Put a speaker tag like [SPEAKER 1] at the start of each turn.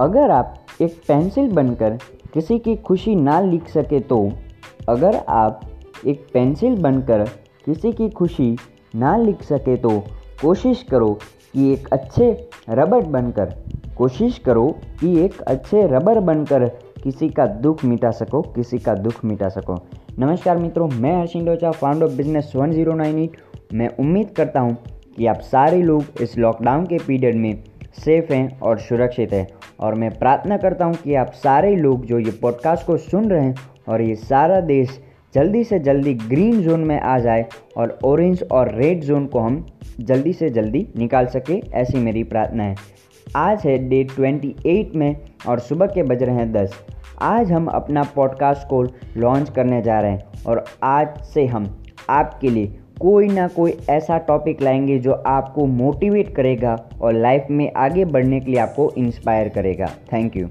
[SPEAKER 1] अगर आप एक पेंसिल बनकर किसी की खुशी ना लिख सके तो अगर आप एक पेंसिल बनकर किसी की खुशी ना लिख सके तो कोशिश करो कि एक अच्छे रबर बनकर, कोशिश करो कि एक अच्छे रबर बनकर किसी का दुख मिटा सको, किसी का दुख मिटा सको। नमस्कार मित्रों, मैं Harshin Docha founder of business one zero nine eight मैं उम्मीद करता हूँ कि आप सारे लोग इस लॉकडाउन के पीरियड में सेफ़ हैं और सुरक्षित हैं। और मैं प्रार्थना करता हूँ कि आप सारे लोग जो ये पॉडकास्ट को सुन रहे हैं और ये सारा देश जल्दी से जल्दी ग्रीन जोन में आ जाए और ऑरेंज और रेड जोन को हम जल्दी से जल्दी निकाल सके, ऐसी मेरी प्रार्थना है। आज है डे 28 में और सुबह के बज रहे हैं 10 आज हम अपना पॉडकास्ट को लॉन्च करने जा रहे हैं और आज से हम आपके लिए कोई ना कोई ऐसा टॉपिक लाएँगे जो आपको मोटिवेट करेगा और लाइफ में आगे बढ़ने के लिए आपको इंस्पायर करेगा। Thank you